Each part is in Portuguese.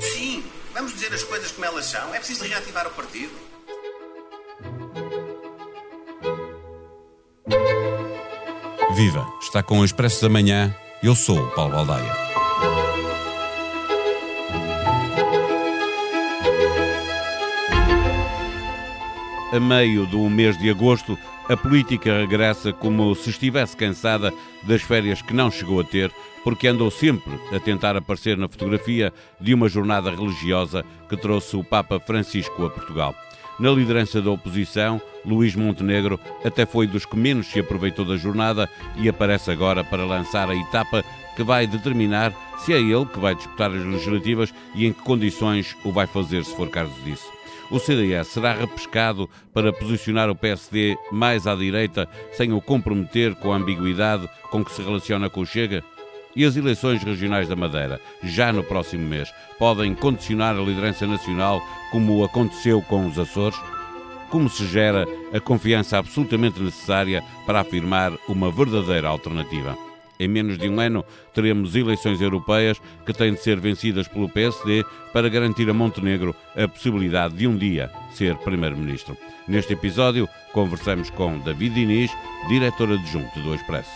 Sim, vamos dizer as coisas como elas são. É preciso reativar o partido. Viva! Está com o Expresso da Manhã. Eu sou o Paulo Baldaia. A meio do mês de agosto, a política regressa como se estivesse cansada das férias que não chegou a ter, porque andou sempre a tentar aparecer na fotografia de uma jornada religiosa que trouxe o Papa Francisco a Portugal. Na liderança da oposição, Luís Montenegro até foi dos que menos se aproveitou da jornada e aparece agora para lançar a etapa que vai determinar se é ele que vai disputar as legislativas e em que condições o vai fazer, se for caso disso. O CDS será repescado para posicionar o PSD mais à direita sem o comprometer com a ambiguidade com que se relaciona com o Chega? E as eleições regionais da Madeira, já no próximo mês, podem condicionar a liderança nacional como aconteceu com os Açores? Como se gera a confiança absolutamente necessária para afirmar uma verdadeira alternativa? Em menos de um ano, teremos eleições europeias que têm de ser vencidas pelo PSD para garantir a Montenegro a possibilidade de um dia ser Primeiro-Ministro. Neste episódio, conversamos com David Diniz, diretor adjunto do Expresso.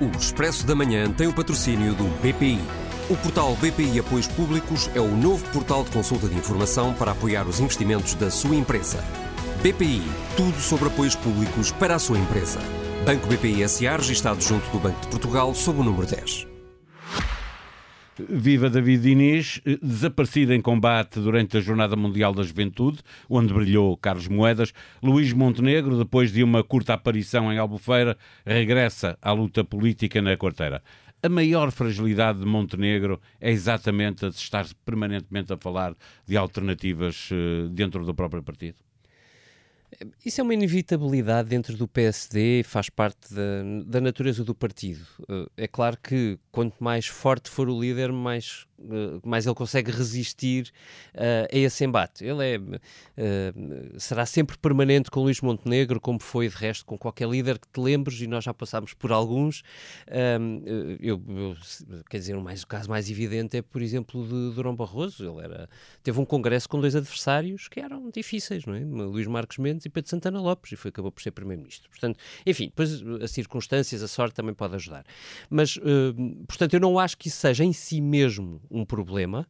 O Expresso da Manhã tem o patrocínio do BPI. O portal BPI Apoios Públicos é o novo portal de consulta de informação para apoiar os investimentos da sua empresa. BPI, tudo sobre apoios públicos para a sua empresa. Banco BPI SA, registado junto do Banco de Portugal, sob o número 10. Viva David Diniz, desaparecido em combate durante a Jornada Mundial da Juventude, onde brilhou Carlos Moedas. Luís Montenegro, depois de uma curta aparição em Albufeira, regressa à luta política na quarteira. A maior fragilidade de Montenegro é exatamente a de estar permanentemente a falar de alternativas eh, dentro do próprio partido. Isso é uma inevitabilidade dentro do PSD, faz parte da, da, natureza do partido. Eh, é claro que quanto mais forte for o líder, mais, eh, mais ele consegue resistir uh, a esse embate. Ele é, uh, será sempre permanente com Luís Montenegro, como foi de resto com qualquer líder que te lembres, e nós já passámos por alguns. Uh, eu, eu, quer dizer, o, mais, o caso mais evidente é, por exemplo, de Durão Barroso. Ele era, teve um congresso com dois adversários que eram difíceis, não é? Luís Marcos Mendes e Pedro Santana Lopes, e foi, acabou por ser Primeiro-Ministro. Portanto, enfim, depois as circunstâncias, a sorte também pode ajudar. Mas, uh, portanto, eu não acho que isso seja em si mesmo um problema.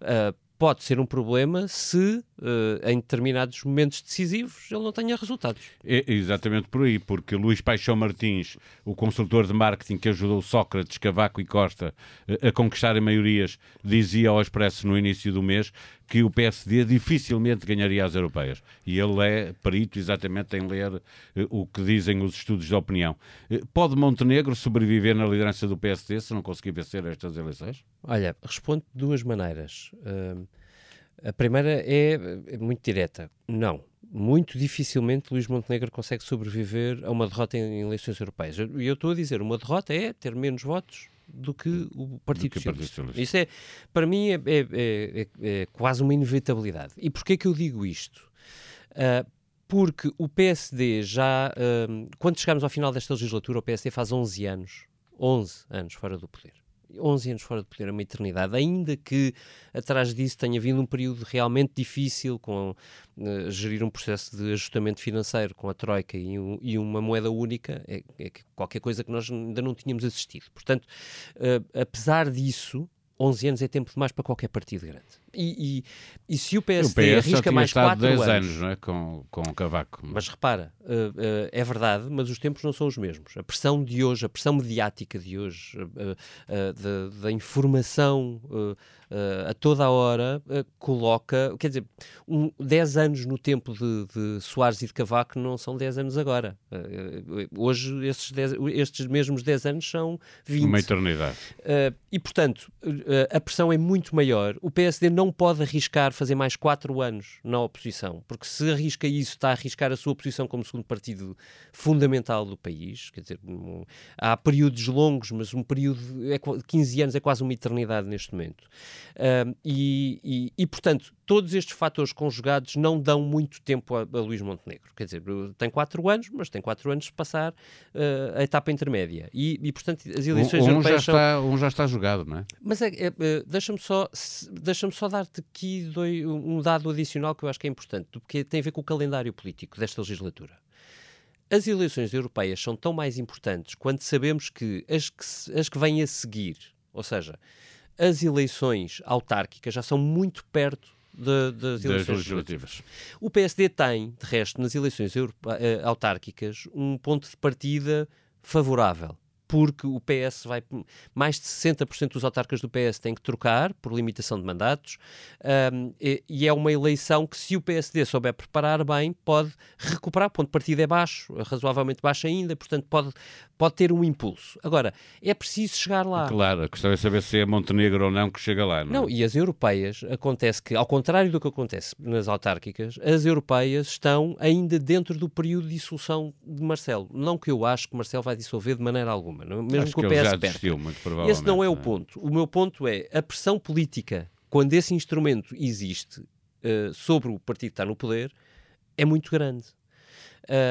Uh, pode ser um problema se uh, em determinados momentos decisivos ele não tenha resultados. É exatamente por aí, porque Luís Paixão Martins, o consultor de marketing que ajudou Sócrates, Cavaco e Costa uh, a conquistarem maiorias, dizia ao Expresso no início do mês que o PSD dificilmente ganharia as europeias. E ele é perito exatamente em ler uh, o que dizem os estudos de opinião. pode Montenegro sobreviver na liderança do PSD se não conseguir vencer estas eleições? Olha, respondo de duas maneiras. Uh, a primeira é, é muito direta. Não. Muito dificilmente Luís Montenegro consegue sobreviver a uma derrota em eleições europeias. E eu estou a dizer, uma derrota é ter menos votos do que o Partido que Socialista. Partido Isso é, para mim, é, é, é, é, quase uma inevitabilidade. E porquê que eu digo isto? Uh, porque o PSD já, uh, quando chegamos ao final desta legislatura, o PSD faz 11 anos, 11 anos fora do poder. 11 anos fora de poder é uma eternidade, ainda que atrás disso tenha vindo um período realmente difícil com uh, gerir um processo de ajustamento financeiro com a Troika e, um, e uma moeda única, é, é, qualquer coisa que nós ainda não tínhamos assistido. Portanto, uh, apesar disso, 11 anos é tempo demais para qualquer partido grande. E, e, e se o PSD o PS arrisca mais 4 10 anos, anos não é? com, com o Cavaco. Mas repara, uh, uh, é verdade, mas os tempos não são os mesmos. A pressão de hoje, a pressão mediática de hoje, uh, da, informação a toda a hora, coloca, quer dizer, um, 10 anos no tempo de, de Soares e de Cavaco não são 10 anos agora. hoje esses 10, estes mesmos 10 anos são 20. Uma eternidade. e portanto, a pressão é muito maior. O PSD não não pode arriscar fazer mais quatro anos na oposição, porque se arrisca isso, está a arriscar a sua posição como segundo partido fundamental do país. Quer dizer, um, há períodos longos, mas um período de 15 anos é quase uma eternidade neste momento. E, e, e, portanto, todos estes fatores conjugados não dão muito tempo a, a Luís Montenegro. Quer dizer, tem quatro anos, mas tem quatro anos de passar uh, a etapa intermédia. E, e, portanto, as eleições um, um europeias já está, Um já está jogado, não é? Mas é, é, é deixa-me só, deixa só dar-te aqui um dado adicional que eu acho que é importante, porque tem a ver com o calendário político desta legislatura. As eleições europeias são tão mais importantes quando sabemos que as que, as que vêm a seguir, ou seja, as eleições autárquicas já são muito perto de, das eleições legislativas. O PSD tem, de resto, nas eleições eh, autárquicas, um ponto de partida favorável porque o PS vai. Mais de 60% dos autarcas do PS têm que trocar por limitação de mandatos, um, e, e, é uma eleição que, se o PSD souber preparar bem, pode recuperar. O ponto de partida é baixo, razoavelmente baixo ainda, portanto, pode, pode ter um impulso. Agora, é preciso chegar lá. Claro, a questão é saber se é Montenegro ou não que chega lá. Não, é? não e as europeias, acontece que, ao contrário do que acontece nas autárquicas, as europeias estão ainda dentro do período de dissolução de Marcelo. Não que eu acho que Marcelo vai dissolver de maneira alguma, mesmo acho que, o PS desistiu, provavelmente. Esse não é o ponto. O meu ponto é a pressão política, quando esse instrumento existe uh, sobre o partido que está no poder, é muito grande.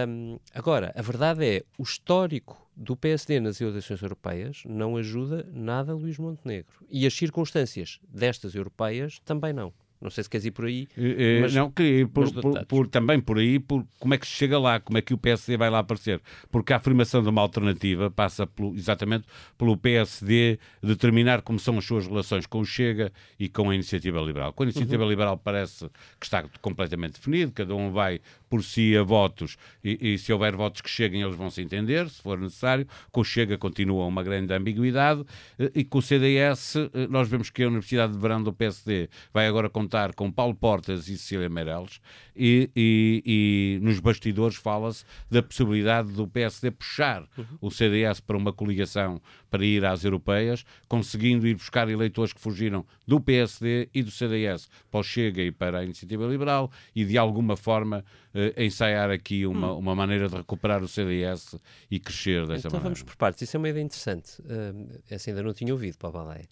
Um, agora, a verdade é, o histórico do PSD nas eleições europeias não ajuda nada a Luís Montenegro. E as circunstâncias destas europeias também não. Não sei se queres ir por aí. Eh, mas, não, queria ir por, por, por, também por aí, por como é que se chega lá, como é que o PSD vai lá aparecer. Porque a afirmação de uma alternativa passa pelo, exatamente pelo PSD determinar como são as suas relações com o Chega e com a Iniciativa Liberal. Com a Iniciativa uhum. Liberal parece que está completamente definido, cada um vai por si a votos e, e, se houver votos que cheguem eles vão se entender, se for necessário. Com o Chega continua uma grande ambiguidade eh, e com o CDS nós vemos que a Universidade de Verão do PSD vai agora com contar com Paulo Portas e Cecília Meirelles e, e, e nos bastidores fala-se da possibilidade do PSD puxar uhum. o CDS para uma coligação para ir às europeias, conseguindo ir buscar eleitores que fugiram do PSD e do CDS para o Chega e para a Iniciativa Liberal e de alguma forma uh, ensaiar aqui uma, hum. uma maneira de recuperar o CDS e crescer dessa então, maneira. Então vamos por partes, isso é uma ideia interessante. Uh, essa ainda não tinha ouvido, para a baleia.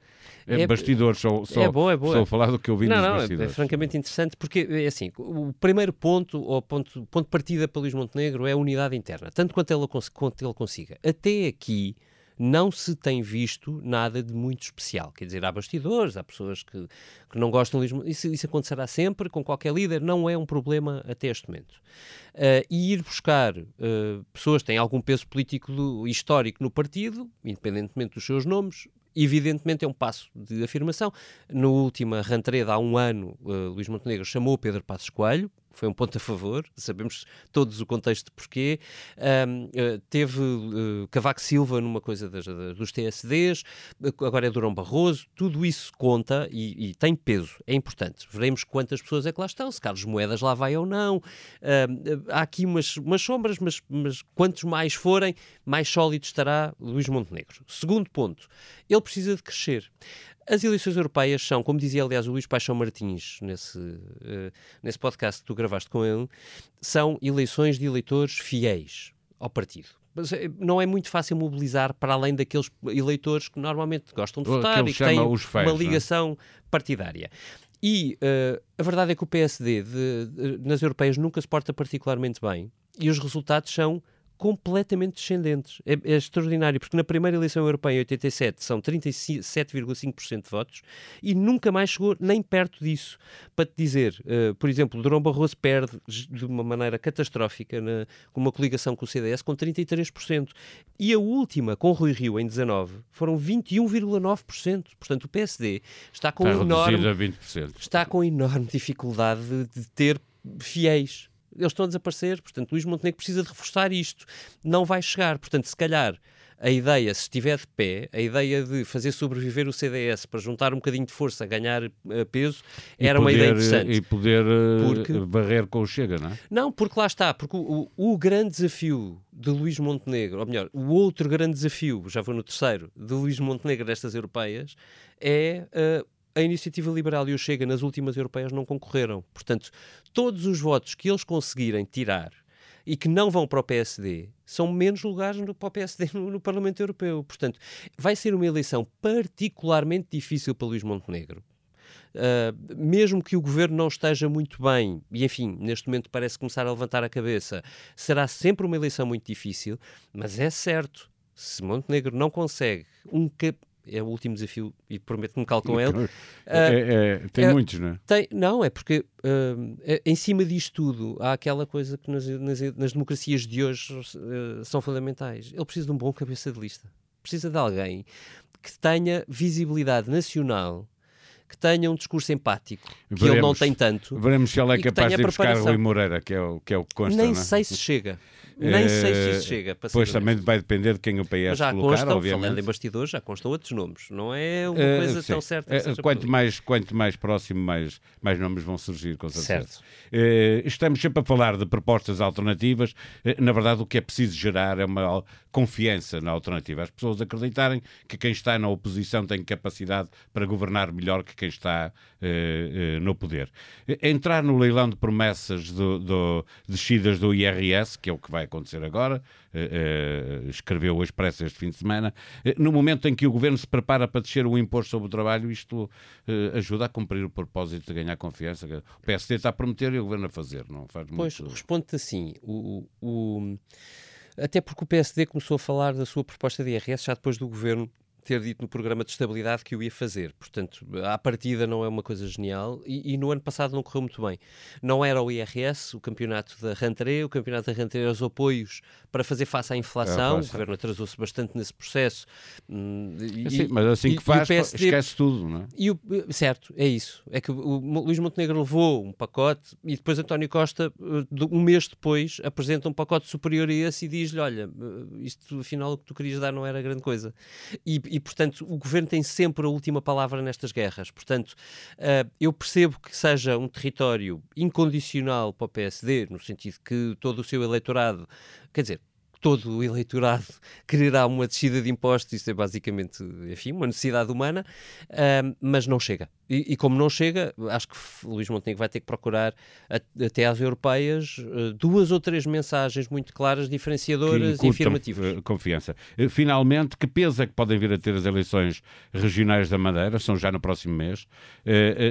É, é bastidores, só, só, é boa, é boa. estou a falar do que eu vi não, nos não. É, é francamente interessante porque, é assim, o primeiro ponto, ou ponto, ponto de partida para Luís Montenegro é a unidade interna, tanto quanto ele, quanto ele consiga. Até aqui não se tem visto nada de muito especial. Quer dizer, há bastidores, há pessoas que, que não gostam de Lisboa. Isso, isso acontecerá sempre com qualquer líder, não é um problema até este momento. Uh, e ir buscar uh, pessoas que têm algum peso político do, histórico no partido, independentemente dos seus nomes, evidentemente é um passo de afirmação. No última rentreda, há um ano, uh, Luís Montenegro chamou Pedro Passos Coelho, foi um ponto a favor, sabemos todos o contexto porquê. Um, eh, teve uh, Cavaco Silva numa coisa das, dos TSDs, agora é Durão Barroso, tudo isso conta e, e, tem peso, é importante. Veremos quantas pessoas é que lá estão, se Carlos Moedas lá vai ou não. Uh, há aqui umas, umas sombras, mas, mas quantos mais forem, mais sólido estará Luís Montenegro. Segundo ponto, ele precisa de crescer. As eleições europeias são, como dizia aliás o Luís Paixão Martins nesse, uh, nesse podcast que tu gravaste com ele, são eleições de eleitores fiéis ao partido. Mas eh, não é muito fácil mobilizar para além daqueles eleitores que normalmente gostam de votar e que têm uma é? ligação é? partidária. E uh, a verdade é que o PSD de, de, nas europeias nunca se porta particularmente bem e os resultados são completamente descendentes. É, é, extraordinário, porque na primeira eleição europeia, em 87, são 37,5% de votos e nunca mais chegou nem perto disso. Para te dizer, uh, por exemplo, Durão Barroso perde de uma maneira catastrófica na, com uma coligação com o CDS com 33%. E a última, com Rui Rio, em 19, foram 21,9%. Portanto, o PSD está com está enorme, a 20%. está com enorme dificuldade de, de ter fiéis eles estão a desaparecer, portanto, Luís Montenegro precisa de reforçar isto. Não vai chegar, portanto, se calhar a ideia, se estiver de pé, a ideia de fazer sobreviver o CDS para juntar um bocadinho de força, ganhar uh, peso, era poder, uma ideia interessante. E poder uh, porque, barrer com o Chega, não é? Não, porque lá está, porque o, o, o, grande desafio de Luís Montenegro, ou melhor, o outro grande desafio, já vou no terceiro, de Luís Montenegro destas europeias, é uh, a Iniciativa Liberal e o Chega nas últimas europeias não concorreram. Portanto, todos os votos que eles conseguirem tirar e que não vão para o PSD são menos lugares no, para o PSD no, no, Parlamento Europeu. Portanto, vai ser uma eleição particularmente difícil para Luís Montenegro. Uh, mesmo que o governo não esteja muito bem, e enfim, neste momento parece começar a levantar a cabeça, será sempre uma eleição muito difícil, mas é certo, se Montenegro não consegue um é o último desafio e prometo que me calo com ele. É, é, tem é, muitos, não é? Tem, não, é porque uh, em cima disto tudo há aquela coisa que nas, nas, nas democracias de hoje uh, são fundamentais. Ele precisa de um bom cabeça de lista. Precisa de alguém que tenha visibilidade nacional que tenha um discurso empático, que veremos, ele não tem tanto. Veremos se ele é capaz de ir buscar Rui Moreira, que é o que, é o que consta. Nem é? sei se chega. Nem sei se isso chega. Para pois também vai depender de quem o PS já colocar, constam, obviamente. Falando em bastidores, já constam outros nomes. Não é uma uh, coisa sim. tão certa. Uh, quanto, mais, quanto mais próximo, mais, mais nomes vão surgir, com certeza. Certo. Uh, estamos sempre a falar de propostas alternativas. na verdade, o que é preciso gerar é uma confiança na alternativa. As pessoas acreditarem que quem está na oposição tem capacidade para governar melhor que quem está no poder. entrar no leilão de promessas do, do, descidas do IRS, que é o que vai acontecer agora, uh, uh, escreveu o Expresso este fim de semana, uh, no momento em que o Governo se prepara para descer o imposto sobre o trabalho, isto ajuda a cumprir o propósito de ganhar confiança. O PSD está a prometer e o Governo a fazer, não faz pois, muito... responde-te assim, o, o, até porque o PSD começou a falar da sua proposta de IRS já depois do Governo ter dito no programa de estabilidade que o ia fazer. Portanto, à partida não é uma coisa genial e, e, no ano passado não correu muito bem. Não era o IRS, o campeonato da Rantaré, o campeonato da Rantaré os apoios para fazer face à inflação. É, o governo atrasou-se bastante nesse processo. Hum, e, assim, mas assim e, que faz, PSD, esquece tudo, não é? E o, certo, é isso. É que o, o Luís Montenegro levou um pacote e depois António Costa, eh, um mês depois, apresenta um pacote superior a esse e diz-lhe: Olha, eh, isto afinal o que tu querias dar não era grande coisa. E, e, portanto, o governo tem sempre a última palavra nestas guerras. Portanto, uh, eu percebo que seja um território incondicional para o PSD, no sentido que todo o seu eleitorado, quer dizer, todo o eleitorado quererá uma descida de impostos, isso é basicamente, enfim, uma necessidade humana, uh, mas não chega. E, e, como não chega, acho que Luís Montenegro vai ter que procurar a, até às europeias uh, duas ou três mensagens muito claras, diferenciadoras e afirmativas. Eh, confiança. Eh, finalmente, que peso é que podem vir a ter as eleições regionais da Madeira? São já no próximo mês.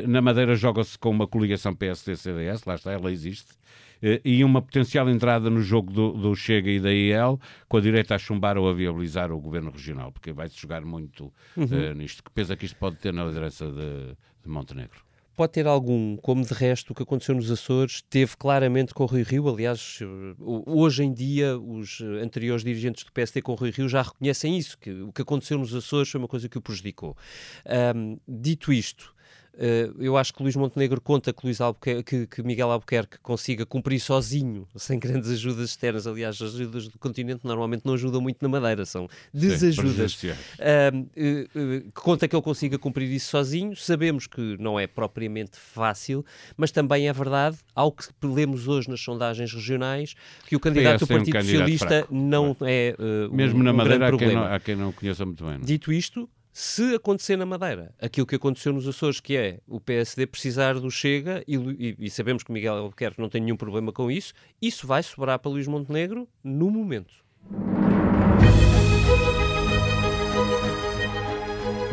Na Madeira joga-se com uma coligação PSD-CDS, lá está, ela existe. Eh, e uma potencial entrada no jogo do, do, Chega e da IEL, com a direita a chumbar ou a viabilizar o governo regional, porque vai-se jogar muito uhum. uh, nisto. Que peso é que isto pode ter na liderança de, de Montenegro? pode ter algum, como de resto o que aconteceu nos Açores teve claramente com o Rui Rio. Aliás, hoje em dia os anteriores dirigentes do PSD com o Rui Rio já reconhecem isso, que o que aconteceu nos Açores foi uma coisa que o prejudicou. Um, dito isto, eu acho que Luís Montenegro conta que, Luís que, que, Miguel Albuquerque consiga cumprir sozinho, sem grandes ajudas externas. Aliás, as ajudas do continente normalmente não ajudam muito na Madeira, são desajudas. Sim, uh, uh, conta que ele consiga cumprir isso sozinho. Sabemos que não é propriamente fácil, mas também é verdade, ao que lemos hoje nas sondagens regionais, que o candidato do Partido um Socialista fraco. não é. Mesmo um, na Madeira, há quem, não, há quem não conheça muito bem. Não? Dito isto, se acontecer na Madeira aquilo que aconteceu nos Açores, que é o PSD precisar do Chega, e, e, e sabemos que Miguel Albuquerque não tem nenhum problema com isso, isso vai sobrar para Luís Montenegro no momento.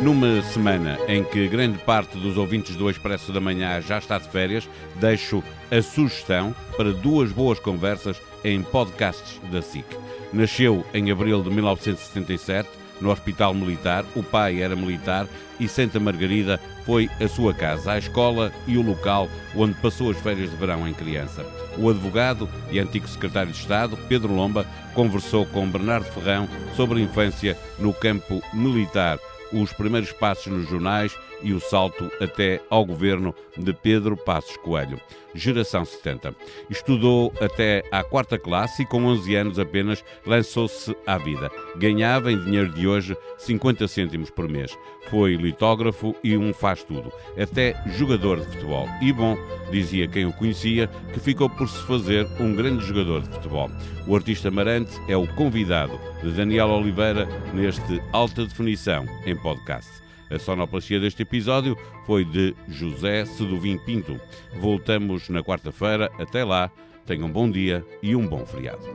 Numa semana em que grande parte dos ouvintes do Expresso da Manhã já está de férias, deixo a sugestão para duas boas conversas em podcasts da SIC. Nasceu em abril de 1977 no Hospital Militar. O pai era militar e Santa Margarida foi a sua casa, a escola e o local onde passou as férias de verão em criança. O advogado e antigo secretário de Estado, Pedro Lomba, conversou com Bernardo Ferrão sobre a infância no campo militar, os primeiros passos nos jornais e o salto até ao governo de Pedro Passos Coelho. Geração 70. Estudou até à quarta classe e com 11 anos apenas lançou-se à vida. Ganhava em dinheiro de hoje 50 cêntimos por mês. Foi litógrafo e um faz-tudo, até jogador de futebol. E bom, dizia quem o conhecia, que ficou por se fazer um grande jogador de futebol. O artista Marante é o convidado de Daniel Oliveira neste Alta Definição em podcast. A sonoplastia deste episódio foi de José Seduvim Pinto. Voltamos na quarta-feira. Até lá, tenham um bom dia e um bom feriado.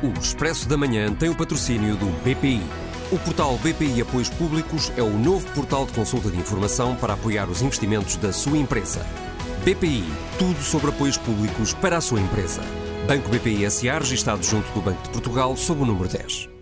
O Expresso da Manhã tem o patrocínio do BPI. O portal BPI Apoios Públicos é o novo portal de consulta de informação para apoiar os investimentos da sua empresa. BPI, tudo sobre apoios públicos para a sua empresa. Banco BPI SA, registado junto do Banco de Portugal, sob o número 10.